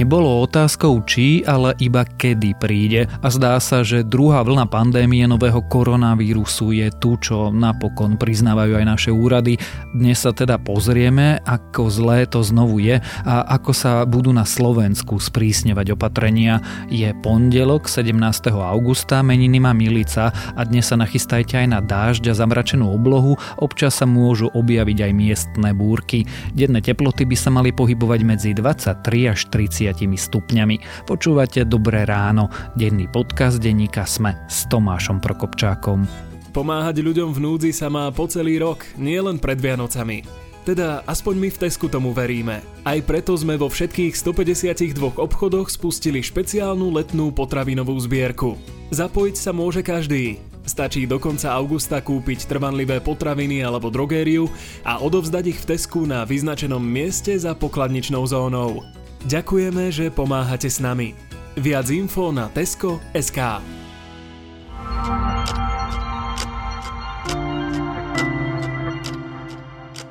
Nebolo otázkou či, ale iba kedy príde a zdá sa, že druhá vlna pandémie nového koronavírusu je tu, čo napokon priznávajú aj naše úrady. Dnes sa teda pozrieme, ako zlé to znovu je a ako sa budú na Slovensku sprísňovať opatrenia. Je pondelok 17. augusta, meniny má Milica a dnes sa nachystajte aj na dážď a zamračenú oblohu, občas sa môžu objaviť aj miestne búrky. Denné teploty by sa mali pohybovať medzi 23 až 30 stupňami. Počúvate Dobré ráno, denný podcast denníka Sme s Tomášom Prokopčákom. Pomáhať ľuďom v núdzi sa má po celý rok, nielen pred Vianocami. Teda aspoň my v Tesku tomu veríme. Aj preto sme vo všetkých 152 obchodoch spustili špeciálnu letnú potravinovú zbierku. Zapojiť sa môže každý. Stačí do konca augusta kúpiť trvanlivé potraviny alebo drogériu a odovzdať ich v Tesku na vyznačenom mieste za pokladničnou zónou. Ďakujeme, že pomáhate s nami. Viac info na Tesco.sk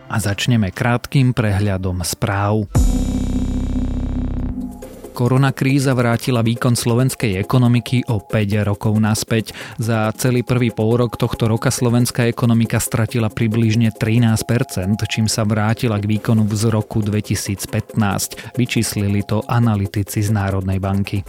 A začneme krátkým prehľadom správ. Koronakríza vrátila výkon slovenskej ekonomiky o 5 rokov naspäť. Za celý prvý rok tohto roka slovenská ekonomika stratila približne 13%, čím sa vrátila k výkonu z roku 2015. Vyčíslili to analytici z Národnej banky.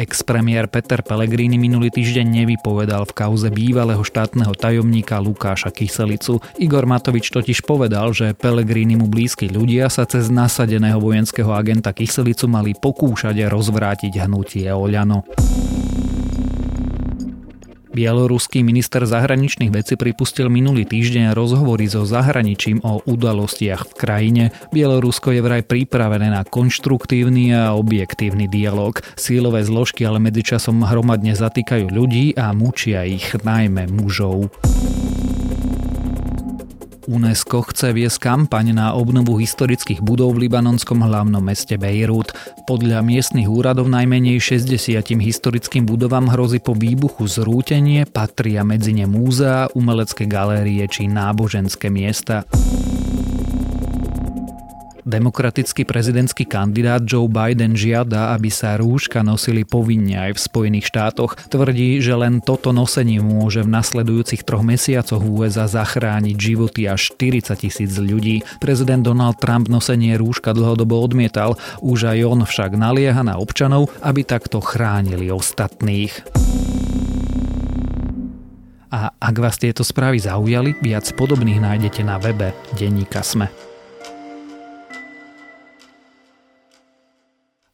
Ex-premiér Peter Pellegrini minulý týždeň nevypovedal v kauze bývalého štátneho tajomníka Lukáša Kyselicu. Igor Matovič totiž povedal, že Pellegrini mu blízki ľudia sa cez nasadeného vojenského agenta Kyselicu mali pokúšať rozvrátiť hnutie Oľano. Bieloruský minister zahraničných vecí pripustil minulý týždeň rozhovory so zahraničím o udalostiach v krajine. Bielorusko je vraj pripravené na konštruktívny a objektívny dialog. Sílové zložky ale medzičasom hromadne zatýkajú ľudí a mučia ich, najmä mužov. UNESCO chce viesť kampaň na obnovu historických budov v libanonskom hlavnom meste Bejrút. Podľa miestnych úradov najmenej 60 historickým budovám hrozí po výbuchu zrútenie, patria medzi ne múzea, umelecké galérie či náboženské miesta. Demokratický prezidentský kandidát Joe Biden žiada, aby sa rúška nosili povinne aj v Spojených štátoch. Tvrdí, že len toto nosenie môže v nasledujúcich troch mesiacoch USA zachrániť životy až 40 tisíc ľudí. Prezident Donald Trump nosenie rúška dlhodobo odmietal, už aj on však nalieha na občanov, aby takto chránili ostatných. A ak vás tieto správy zaujali, viac podobných nájdete na webe Denníka Sme.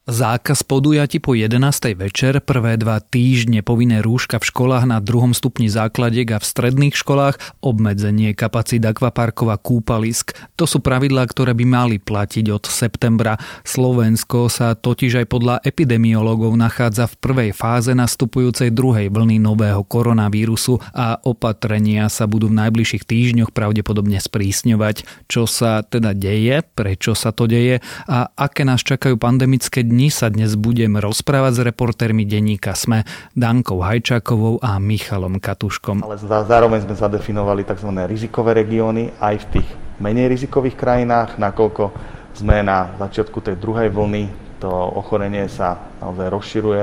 Zákaz podujati po 11. večer, prvé dva týždne povinné rúška v školách na druhom stupni základiek a v stredných školách, obmedzenie kapacít akvaparkov a kúpalisk. To sú pravidlá, ktoré by mali platiť od septembra. Slovensko sa totiž aj podľa epidemiológov nachádza v prvej fáze nastupujúcej druhej vlny nového koronavírusu a opatrenia sa budú v najbližších týždňoch pravdepodobne sprísňovať. Čo sa teda deje, prečo sa to deje a aké nás čakajú pandemické dni dni sa dnes budem rozprávať s reportérmi denníka SME Dankou Hajčákovou a Michalom Katuškom. Ale zároveň sme zadefinovali tzv. rizikové regióny aj v tých menej rizikových krajinách, nakoľko sme na začiatku tej druhej vlny, to ochorenie sa naozaj rozširuje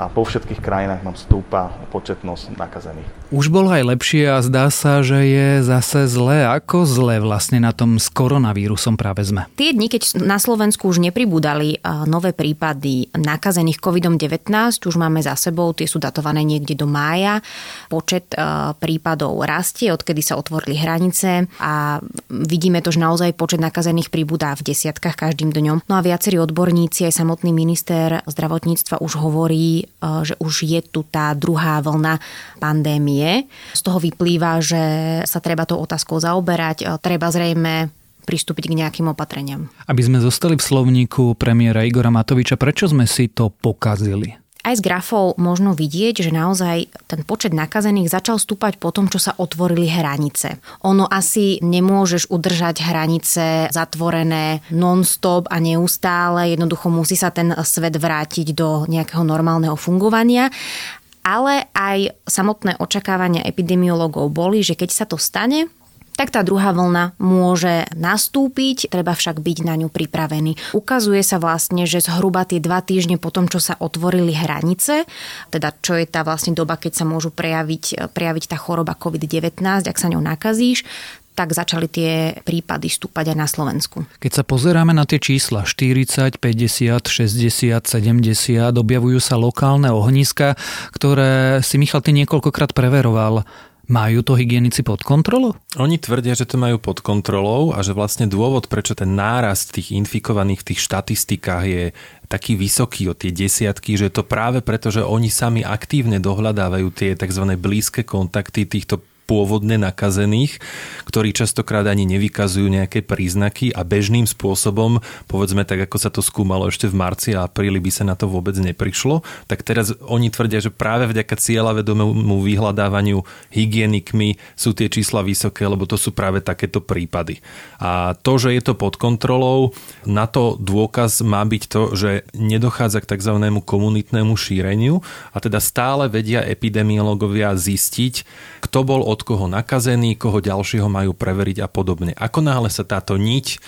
a po všetkých krajinách nám stúpa početnosť nakazených. Už bolo aj lepšie a zdá sa, že je zase zlé. Ako zlé vlastne na tom s koronavírusom práve sme? Tie dni, keď na Slovensku už nepribúdali nové prípady nakazených COVID-19, už máme za sebou, tie sú datované niekde do mája. Počet prípadov rastie, odkedy sa otvorili hranice a vidíme to, že naozaj počet nakazených pribúda v desiatkách každým dňom. No a viacerí odborníci, aj samotný minister zdravotníctva už hovorí, Eh, že už je tu tá druhá vlna pandémie. Z toho vyplýva, že sa treba tou otázkou zaoberať. Treba zrejme pristúpiť k nejakým opatreniam. Aby sme zostali v slovníku premiéra Igora Matoviča, prečo sme si to pokazili? Aj z grafov možno vidieť, že naozaj ten počet nakazených začal stúpať po tom, čo sa otvorili hranice. Ono asi nemôžeš udržať hranice zatvorené non-stop a neustále, jednoducho musí sa ten svet vrátiť do nejakého normálneho fungovania ale aj samotné očakávania epidemiológov boli, že keď sa to stane, tak tá druhá vlna môže nastúpiť, treba však byť na ňu pripravený. Ukazuje sa vlastne, že zhruba tie dva týždne po tom, čo sa otvorili hranice, teda čo je tá vlastne doba, keď sa môžu prejaviť, prejaviť tá choroba COVID-19, ak sa ňou nakazíš, tak začali tie prípady stúpať aj na Slovensku. Keď sa pozeráme na tie čísla 40, 50, 60, 70, objavujú sa lokálne ohniska, ktoré si Michal ty niekoľkokrát preveroval. Majú to hygienici pod kontrolou? Oni tvrdia, že to majú pod kontrolou a že vlastne dôvod, prečo ten nárast tých infikovaných v tých štatistikách je taký vysoký o tie desiatky, že to práve preto, že oni sami aktívne dohľadávajú tie tzv. blízke kontakty týchto pôvodne nakazených, ktorí častokrát ani nevykazujú nejaké príznaky a bežným spôsobom, povedzme tak, ako sa to skúmalo ešte v marci a apríli by sa na to vôbec neprišlo, tak teraz oni tvrdia, že práve vďaka cieľavedomému vyhľadávaniu hygienikmi sú tie čísla vysoké, lebo to sú práve takéto prípady. A to, že je to pod kontrolou, na to dôkaz má byť to, že nedochádza k tzv. komunitnému šíreniu a teda stále vedia epidemiológovia zistiť, kto bol od od koho nakazený, koho ďalšieho majú preveriť a podobne. Ako náhle sa táto niť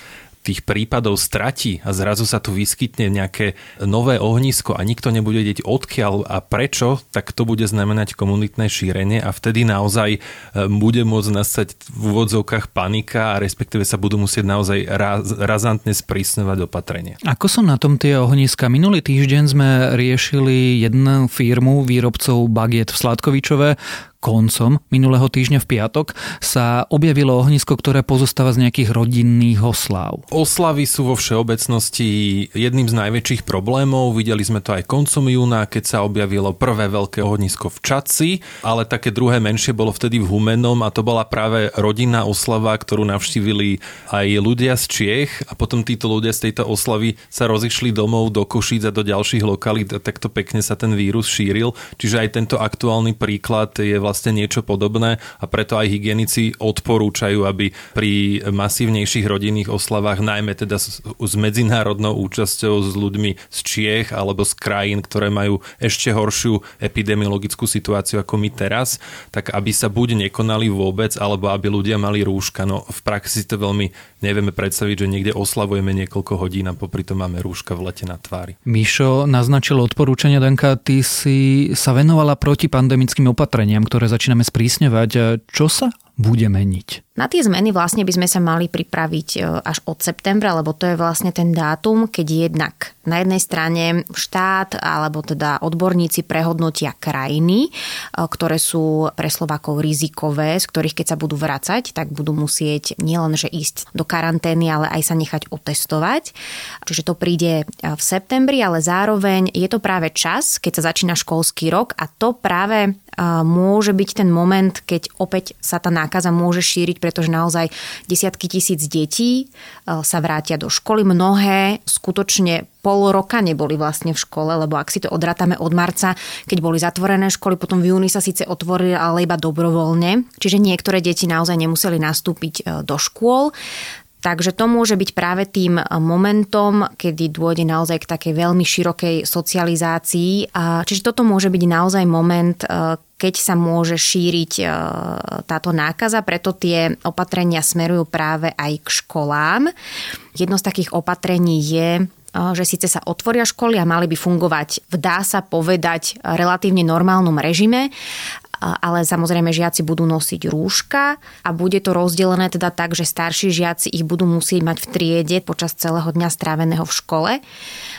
tých prípadov stratí a zrazu sa tu vyskytne nejaké nové ohnisko a nikto nebude vedieť odkiaľ a prečo, tak to bude znamenať komunitné šírenie a vtedy naozaj e, bude môcť nastať v úvodzovkách panika a respektíve sa budú musieť naozaj raz, razantne sprísňovať opatrenie. Ako sú na tom tie ohniska? Minulý týždeň sme riešili jednu firmu výrobcov bagiet v Sladkovičove, koncom minulého týždňa v piatok sa objavilo ohnisko, ktoré pozostáva z nejakých rodinných oslav. Oslavy sú vo všeobecnosti jedným z najväčších problémov. Videli sme to aj koncom júna, keď sa objavilo prvé veľké ohnisko v Čaci, ale také druhé menšie bolo vtedy v Humenom a to bola práve rodinná oslava, ktorú navštívili aj ľudia z Čiech a potom títo ľudia z tejto oslavy sa rozišli domov do Košíc a do ďalších lokalít a takto pekne sa ten vírus šíril. Čiže aj tento aktuálny príklad je vlastne vlastne niečo podobné a preto aj hygienici odporúčajú, aby pri masívnejších rodinných oslavách, najmä teda s, s medzinárodnou účasťou s ľuďmi z Čiech alebo z krajín, ktoré majú ešte horšiu epidemiologickú situáciu ako my teraz, tak aby sa buď nekonali vôbec, alebo aby ľudia mali rúška. No v praxi to veľmi nevieme predstaviť, že niekde oslavujeme niekoľko hodín a popri tom máme rúška v lete na tvári. Mišo naznačil odporúčania, Danka, ty si sa venovala protipandemickým opatreniam, ktoré ktoré začíname sprísňovať, čo sa bude meniť? Na tie zmeny vlastne by sme sa mali pripraviť e, až od septembra, lebo to je vlastne ten dátum, keď jednak na jednej strane štát alebo teda odborníci prehodnotia krajiny, e, ktoré sú pre Slovákov rizikové, z ktorých keď sa budú vracať, tak budú musieť nielenže ísť do karantény, ale aj sa nechať otestovať. Čiže to príde e, v septembri, ale zároveň je to práve čas, keď sa začína školský rok a to práve môže byť ten moment, keď opäť sa tá nákaza môže šíriť, pretože naozaj desiatky tisíc detí e, sa vrátia do školy. Mnohé skutočne pol roka neboli vlastne v škole, lebo ak si to odrátame od marca, keď boli zatvorené školy, potom v júni sa síce otvorili, ale iba dobrovoľne. Čiže niektoré deti naozaj nemuseli nastúpiť e, do škôl. Takže to môže byť práve tým momentom, kedy dôjde naozaj k takej veľmi širokej socializácii. Čiže toto môže byť naozaj moment, e, keď sa môže šíriť e, táto nákaza, preto tie opatrenia smerujú práve aj k školám. Jedno z takých opatrení je e, že síce sa otvoria školy a mali by fungovať, vdá sa povedať, relatívne normálnom režime, ale samozrejme žiaci budú nosiť rúška a bude to rozdelené teda tak, že starší žiaci ich budú musieť mať v triede počas celého dňa stráveného v škole.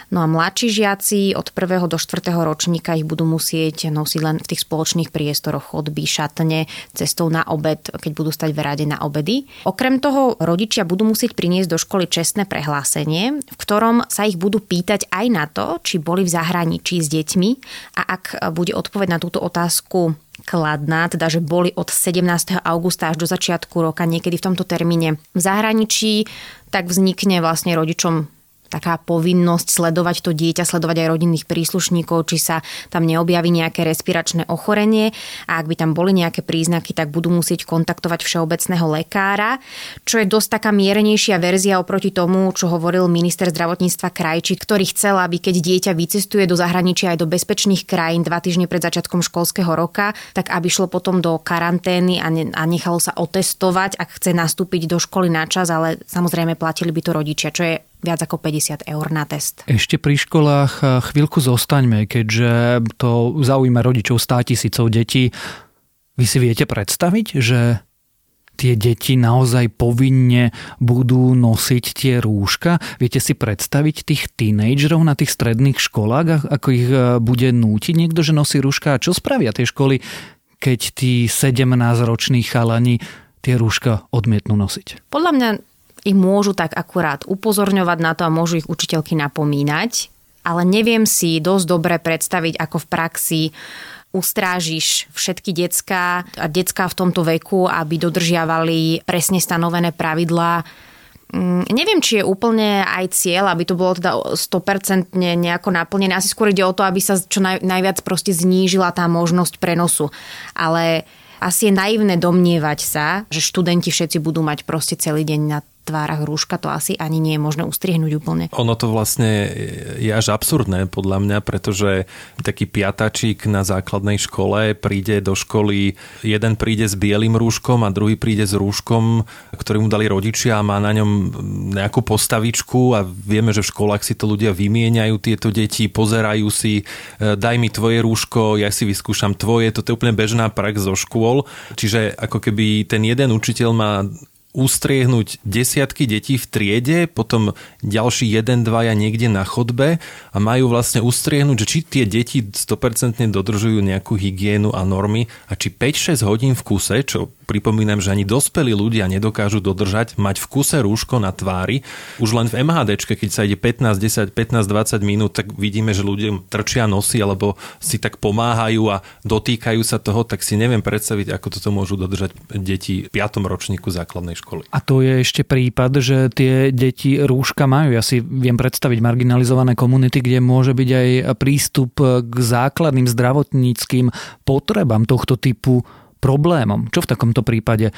No a mladší žiaci od 1. do 4. ročníka ich budú musieť nosiť len v tých spoločných priestoroch chodby, šatne, cestou na obed, keď budú stať v rade na obedy. Okrem toho rodičia budú musieť priniesť do školy čestné prehlásenie, v ktorom sa ich budú pýtať aj na to, či boli v zahraničí s deťmi a ak bude odpoveď na túto otázku kladná, teda že boli od 17. augusta až do začiatku roka niekedy v tomto termíne v zahraničí, tak vznikne vlastne rodičom taká povinnosť sledovať to dieťa, sledovať aj rodinných príslušníkov, či sa tam neobjaví nejaké respiračné ochorenie. A ak by tam boli nejaké príznaky, tak budú musieť kontaktovať všeobecného lekára, čo je dosť taká miernejšia verzia oproti tomu, čo hovoril minister zdravotníctva Krajči, ktorý chcel, aby keď dieťa vycestuje do zahraničia aj do bezpečných krajín dva týždne pred začiatkom školského roka, tak aby šlo potom do karantény a, ne, a nechalo sa otestovať, ak chce nastúpiť do školy na čas, ale samozrejme platili by to rodičia, čo je viac ako 50 eur na test. Ešte pri školách eh, chvíľku zostaňme, keďže to zaujíma rodičov 100 tisícov detí. Vy si viete predstaviť, že tie deti naozaj povinne budú nosiť tie rúška? Viete si predstaviť tých tínejdžerov na tých stredných školách, ako ich eh, bude nútiť niekto, že nosí rúška? A čo spravia tie školy, keď tí 17-roční chalani tie rúška odmietnú nosiť? Podľa mňa ich môžu tak akurát upozorňovať na to a môžu ich učiteľky napomínať, ale neviem si dosť dobre predstaviť, ako v praxi ustrážiš všetky decka a decka v tomto veku, aby dodržiavali presne stanovené pravidlá. Mm, neviem, či je úplne aj cieľ, aby to bolo teda 100% nejako naplnené. Asi skôr ide o to, aby sa čo naj, najviac proste znížila tá možnosť prenosu. Ale asi je naivné domnievať sa, že študenti všetci budú mať proste celý deň na tvárach rúška, to asi ani nie je možné ustriehnúť úplne. Ono to vlastne je až absurdné podľa mňa, pretože taký piatačík na základnej škole príde do školy, jeden príde s bielým rúškom a druhý príde s rúškom, ktorý mu dali rodičia a má na ňom nejakú postavičku a vieme, že v školách si to ľudia vymieňajú tieto deti, pozerajú si, e, daj mi tvoje rúško, ja si vyskúšam tvoje, toto je úplne bežná prax zo škôl, čiže ako keby ten jeden učiteľ má ustriehnúť desiatky detí v triede, potom ďalší jeden, dvaja niekde na chodbe a majú vlastne ustriehnúť, že či tie deti 100% dodržujú nejakú hygienu a normy a či 5-6 hodín v kuse, čo pripomínam, že ani dospelí ľudia nedokážu dodržať, mať v kuse rúško na tvári. Už len v MHD, keď sa ide 15, 10, 15, 20 minút, tak vidíme, že ľudia trčia nosy alebo si tak pomáhajú a dotýkajú sa toho, tak si neviem predstaviť, ako toto môžu dodržať deti v 5. ročníku základnej školy. A to je ešte prípad, že tie deti rúška majú. Ja si viem predstaviť marginalizované komunity, kde môže byť aj prístup k základným zdravotníckým potrebám tohto typu problémom. Čo v takomto prípade?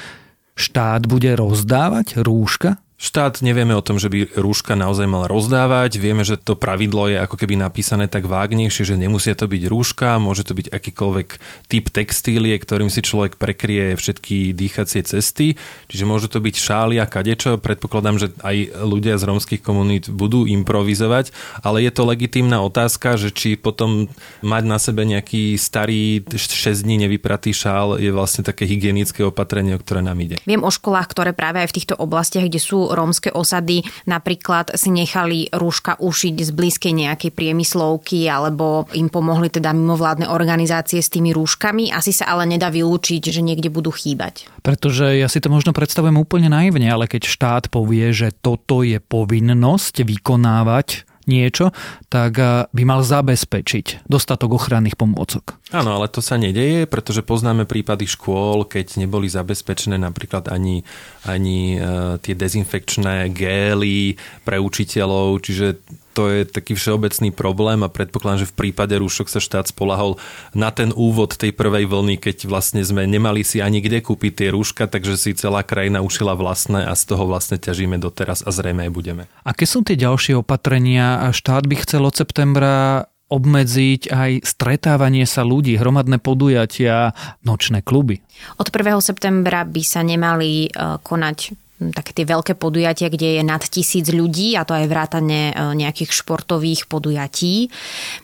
Štát bude rozdávať rúška Štát nevieme o tom, že by rúška naozaj mal rozdávať. Vieme, že to pravidlo je ako keby napísané tak vágnejšie, že nemusia to byť rúška, môže to byť akýkoľvek typ textílie, ktorým si človek prekrie všetky dýchacie cesty. Čiže môžu to byť šály a kadečo. Predpokladám, že aj ľudia z rómskych komunít budú improvizovať, ale je to legitímna otázka, že či potom mať na sebe nejaký starý 6 dní nevypratý šál je vlastne také hygienické opatrenie, o ktoré nám ide. Viem o školách, ktoré práve aj v týchto oblastiach, kde sú rómske osady napríklad si nechali rúška ušiť z blízkej nejakej priemyslovky alebo im pomohli teda mimovládne organizácie s tými rúškami. Asi sa ale nedá vylúčiť, že niekde budú chýbať. Pretože ja si to možno predstavujem úplne naivne, ale keď štát povie, že toto je povinnosť vykonávať niečo, tak eh, by mal zabezpečiť dostatok ochranných pomôcok. Áno, ale to sa nedeje, pretože poznáme prípady škôl, keď neboli zabezpečené napríklad ani, ani uh, tie dezinfekčné gély pre učiteľov, čiže to je taký všeobecný problém a predpokladám, že v prípade rúšok sa štát spolahol na ten úvod tej prvej vlny, keď vlastne sme nemali si ani kde kúpiť tie rúška, takže si celá krajina ušila vlastné a z toho vlastne ťažíme doteraz a zrejme aj budeme. Aké sú tie ďalšie opatrenia? Štát by chcel od septembra obmedziť aj stretávanie sa ľudí, hromadné podujatia, nočné kluby. Od 1. septembra by sa nemali e, konať také tie veľké podujatia, kde je nad tisíc ľudí a to aj vrátane e, nejakých športových podujatí.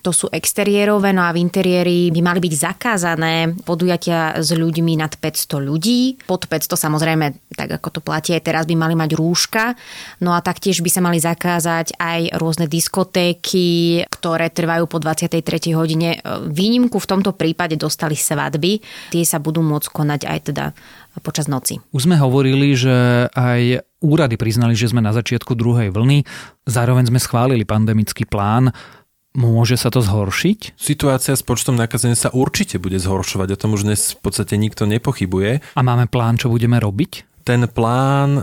To sú exteriérové, no a v interiéri by mali byť zakázané podujatia s ľuďmi nad 500 ľudí. Pod 500 samozrejme, tak ako to platí aj teraz, by mali mať rúška. No a taktiež by sa mali zakázať aj rôzne diskotéky, ktoré trvajú po 23. hodine. E, výnimku v tomto prípade dostali svadby. Tie sa budú môcť konať aj teda počas noci. Už sme hovorili, že aj úrady priznali, že sme na začiatku druhej vlny. Zároveň sme schválili pandemický plán. Môže sa to zhoršiť? Situácia s počtom nakazených sa určite bude zhoršovať, o tom už dnes v podstate nikto nepochybuje. A máme plán, čo budeme robiť? Ten plán e,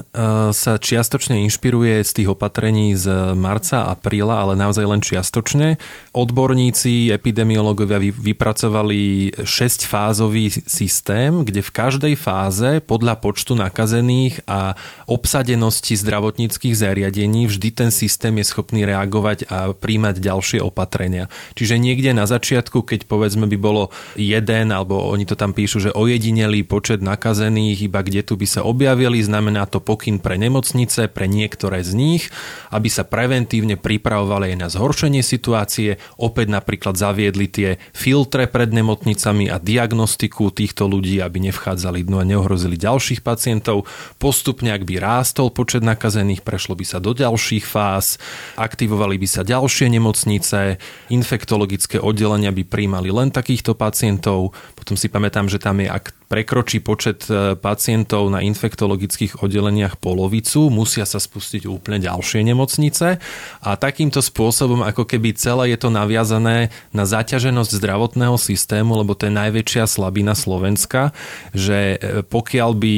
sa čiastočne inšpiruje z tých opatrení z marca, apríla, ale naozaj len čiastočne. Odborníci, epidemiológovia vypracovali 6-fázový systém, kde v každej fáze podľa počtu nakazených a obsadenosti zdravotníckých zariadení vždy ten systém je schopný reagovať a príjmať ďalšie opatrenia. Čiže niekde na začiatku, keď povedzme by bolo jeden, alebo oni to tam píšu, že ojedinelý počet nakazených, iba kde tu by sa objavili, objavili, znamená to pokyn pre nemocnice, pre niektoré z nich, aby sa preventívne pripravovali aj na zhoršenie situácie, opäť napríklad zaviedli tie filtre pred nemocnicami a diagnostiku týchto ľudí, aby nevchádzali dnu a neohrozili ďalších pacientov. Postupne, ak by rástol počet nakazených, prešlo by sa do ďalších fáz, aktivovali by sa ďalšie nemocnice, infektologické oddelenia by príjmali len takýchto pacientov. Potom si pamätám, že tam je, ak prekročí počet e, pacientov na infektologických oddeleniach polovicu, musia sa spustiť úplne ďalšie nemocnice a takýmto spôsobom ako keby celé je to naviazané na zaťaženosť zdravotného systému, lebo to je najväčšia slabina Slovenska, že e, pokiaľ by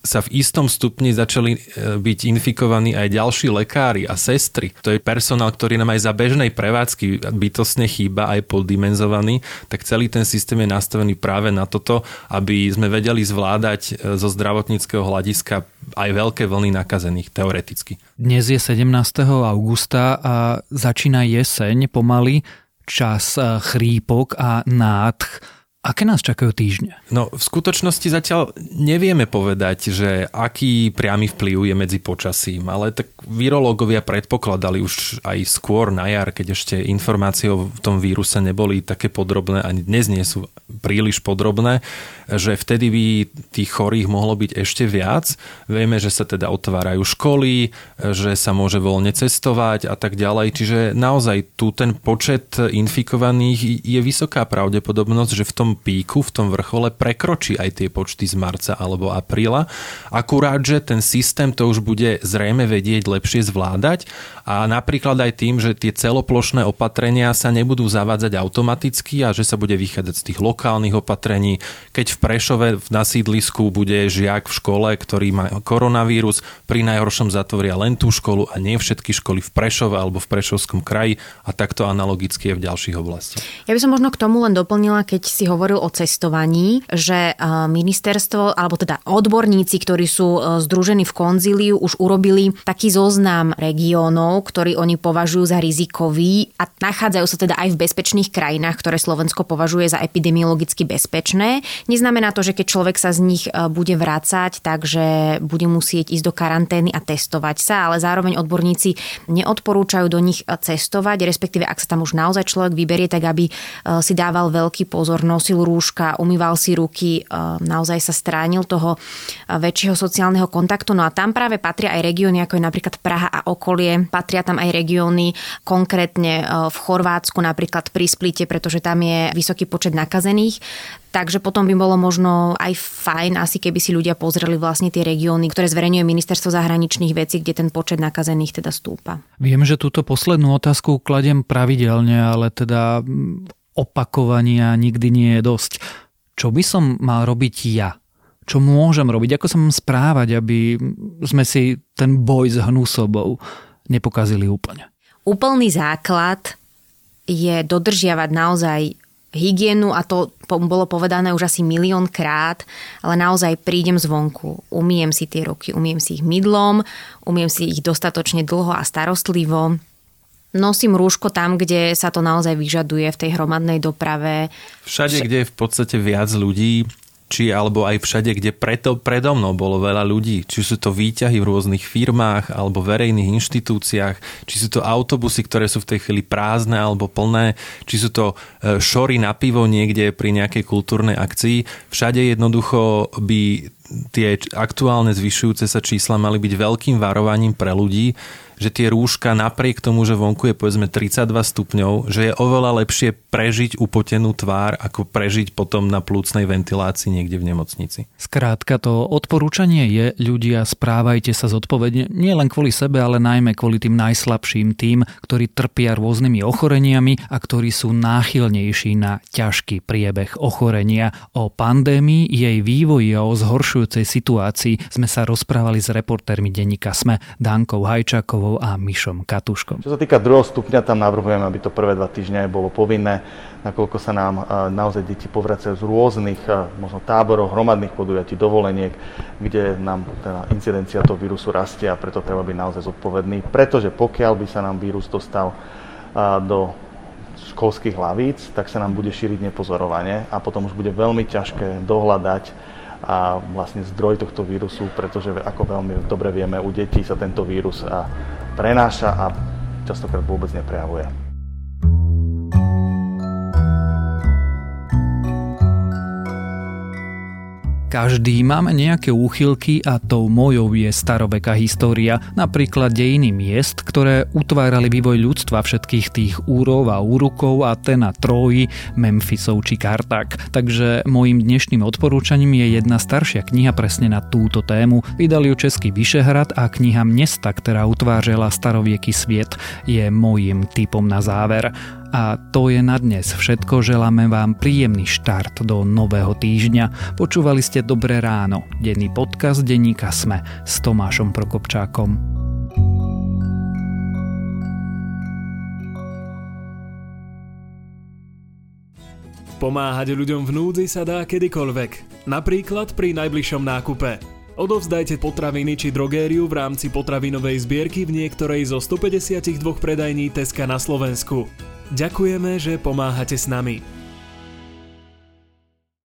sa v istom stupni začali e, byť infikovaní aj ďalší lekári a sestry. To je personál, ktorý nám aj za bežnej prevádzky bytosne chýba, aj poddimenzovaný, tak celý ten systém je nastavený práve na toto, aby sme vedeli zvládať e, zo zdravotníckého hľadiska aj veľké vlny nakazených, teoreticky. Dnes je 17. augusta a začína jeseň pomaly, čas e, chrípok a nádch Aké nás čakajú týždne? No v skutočnosti zatiaľ nevieme povedať, že aký priamy vplyv je medzi počasím, ale tak virológovia predpokladali už aj skôr na jar, keď ešte informácie o tom víruse neboli také podrobné, ani dnes nie sú príliš podrobné, že vtedy by tých chorých mohlo byť ešte viac. Vieme, že sa teda otvárajú školy, že sa môže voľne cestovať a tak ďalej, čiže naozaj tu ten počet infikovaných je vysoká pravdepodobnosť, že v tom píku, v tom vrchole prekročí aj tie počty z marca alebo apríla. Akurát, že ten systém to už bude zrejme vedieť lepšie zvládať a napríklad aj tým, že tie celoplošné opatrenia sa nebudú zavádzať automaticky a že sa bude vychádzať z tých lokálnych opatrení. Keď v Prešove na sídlisku bude žiak v škole, ktorý má koronavírus, pri najhoršom zatvoria len tú školu a nie všetky školy v Prešove alebo v Prešovskom kraji a takto analogicky je v ďalších oblastiach. Ja by som možno k tomu len doplnila, keď si hovoril o cestovaní, že ministerstvo, alebo teda odborníci, ktorí sú združení v konzíliu, už urobili taký zoznam regiónov, ktorý oni považujú za rizikový a nachádzajú sa teda aj v bezpečných krajinách, ktoré Slovensko považuje za epidemiologicky bezpečné. Neznamená to, že keď človek sa z nich bude vrácať, takže bude musieť ísť do karantény a testovať sa, ale zároveň odborníci neodporúčajú do nich cestovať, respektíve ak sa tam už naozaj človek vyberie, tak aby si dával veľký pozor, nosil rúška, umýval si ruky, e, naozaj sa stránil toho e, väčšieho sociálneho kontaktu. No a tam práve patria aj regióny, ako je napríklad Praha a okolie. Patria tam aj regióny, konkrétne e, v Chorvátsku, napríklad pri Splite, pretože tam je vysoký počet nakazených. Takže potom by bolo možno aj fajn, asi keby si ľudia pozreli vlastne tie regióny, ktoré zverejňuje ministerstvo zahraničných vecí, kde ten počet nakazených teda stúpa. Viem, že túto poslednú otázku kladiem pravidelne, ale teda opakovania nikdy nie je dosť. Čo by som mal robiť ja? Čo môžem robiť? Ako sa mám správať, aby sme si ten boj s hnusobou nepokazili úplne? Úplný základ je dodržiavať naozaj hygienu a to bolo povedané už asi milión krát, ale naozaj prídem zvonku, umiem si tie ruky, umiem si ich mydlom, umiem si ich dostatočne dlho a starostlivo, Nosím rúško tam, kde sa to naozaj vyžaduje v tej hromadnej doprave. Všade, kde je v podstate viac ľudí, či alebo aj všade, kde preto, predo mnou bolo veľa ľudí. Či sú to výťahy v rôznych firmách alebo verejných inštitúciách, či sú to autobusy, ktoré sú v tej chvíli prázdne alebo plné, či sú to e, šory na pivo niekde pri nejakej kultúrnej akcii. Všade jednoducho by tie aktuálne zvyšujúce sa čísla mali byť veľkým varovaním pre ľudí, že tie rúška napriek tomu, že vonku je povedzme 32 stupňov, že je oveľa lepšie prežiť upotenú tvár, ako prežiť potom na plúcnej ventilácii niekde v nemocnici. Skrátka to odporúčanie je, ľudia správajte sa zodpovedne, nie len kvôli sebe, ale najmä kvôli tým najslabším, tým, ktorí trpia rôznymi ochoreniami a ktorí sú náchylnejší na ťažký priebeh ochorenia. O pandémii, jej vývoji a o zhoršujúcej situácii sme sa rozprávali s reportérmi denníka SME Dankou Hajčákovou a Mišom Katuškom. Čo sa týka druhého stupňa, tam navrhujeme, aby to prvé dva týždne bolo povinné, nakoľko sa nám naozaj deti povracajú z rôznych možno táborov, hromadných podujatí, dovoleniek, kde nám teda incidencia toho vírusu rastie a preto treba byť naozaj zodpovedný, pretože pokiaľ by sa nám vírus dostal do školských hlavíc, tak sa nám bude šíriť nepozorovane a potom už bude veľmi ťažké dohľadať a vlastne zdroj tohto vírusu, pretože ako veľmi dobre vieme, u detí sa tento vírus prenáša a častokrát vôbec neprejavuje. Každý máme nejaké úchylky a tou mojou je staroveká história, napríklad dejiny miest, ktoré utvárali vývoj ľudstva všetkých tých úrov a úrukov a Atena, Troji, Memphisov či Kartak. Takže môjim dnešným odporúčaním je jedna staršia kniha presne na túto tému. Vydal ju Český Vyšehrad a kniha Mesta, ktorá utvářela starovieký sviet, je môjim typom na záver. A to je na dnes všetko. Želáme vám príjemný štart do nového týždňa. Počúvali ste Dobré ráno, denný podcast denníka Sme s Tomášom Prokopčákom. Pomáhať ľuďom v núdzi sa dá kedykoľvek, napríklad pri najbližšom nákupe. Odovzdajte potraviny či drogériu v rámci potravinovej zbierky v niektorej zo 152 predajní Teska na Slovensku. Ďakujeme, že pomáhate s nami.